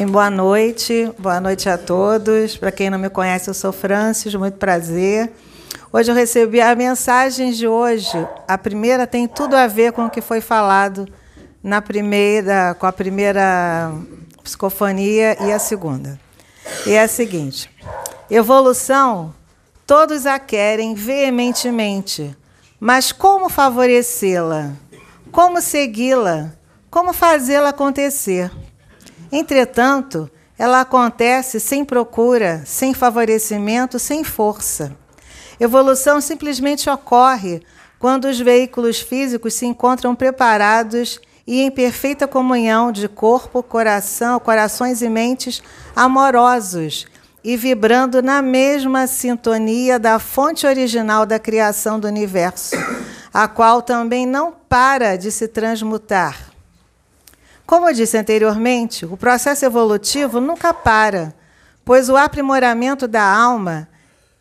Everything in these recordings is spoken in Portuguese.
E boa noite, boa noite a todos. Para quem não me conhece, eu sou Francis, muito prazer. Hoje eu recebi a mensagem de hoje. A primeira tem tudo a ver com o que foi falado na primeira, com a primeira psicofonia e a segunda. E é a seguinte: evolução, todos a querem veementemente, mas como favorecê-la? Como segui-la? Como fazê-la acontecer? Entretanto, ela acontece sem procura, sem favorecimento, sem força. Evolução simplesmente ocorre quando os veículos físicos se encontram preparados e em perfeita comunhão de corpo, coração, corações e mentes amorosos e vibrando na mesma sintonia da fonte original da criação do universo, a qual também não para de se transmutar como eu disse anteriormente, o processo evolutivo nunca para, pois o aprimoramento da alma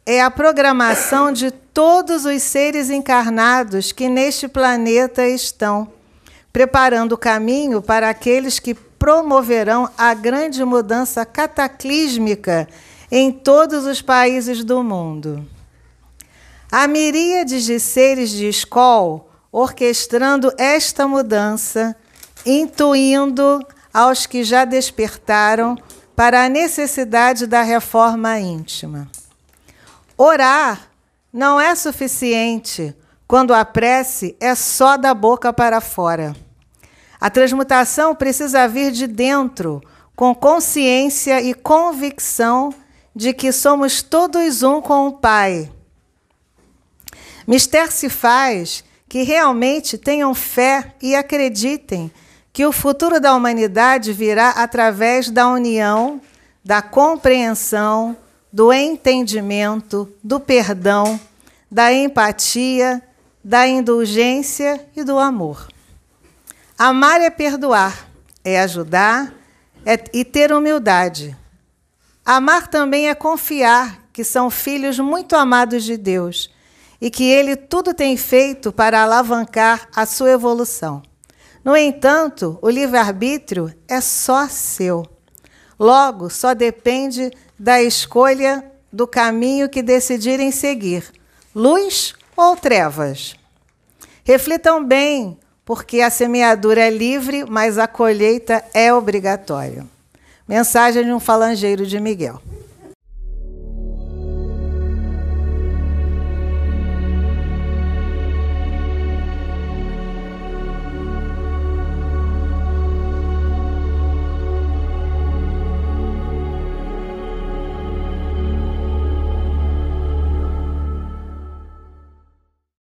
é a programação de todos os seres encarnados que neste planeta estão, preparando o caminho para aqueles que promoverão a grande mudança cataclísmica em todos os países do mundo. Há miríades de seres de escola orquestrando esta mudança intuindo aos que já despertaram para a necessidade da reforma íntima. Orar não é suficiente quando a prece é só da boca para fora. A transmutação precisa vir de dentro, com consciência e convicção de que somos todos um com o Pai. Mister se faz que realmente tenham fé e acreditem que o futuro da humanidade virá através da união, da compreensão, do entendimento, do perdão, da empatia, da indulgência e do amor. Amar é perdoar, é ajudar é, e ter humildade. Amar também é confiar que são filhos muito amados de Deus e que Ele tudo tem feito para alavancar a sua evolução. No entanto, o livre-arbítrio é só seu. Logo, só depende da escolha do caminho que decidirem seguir: luz ou trevas. Reflitam bem, porque a semeadura é livre, mas a colheita é obrigatória. Mensagem de um falangeiro de Miguel.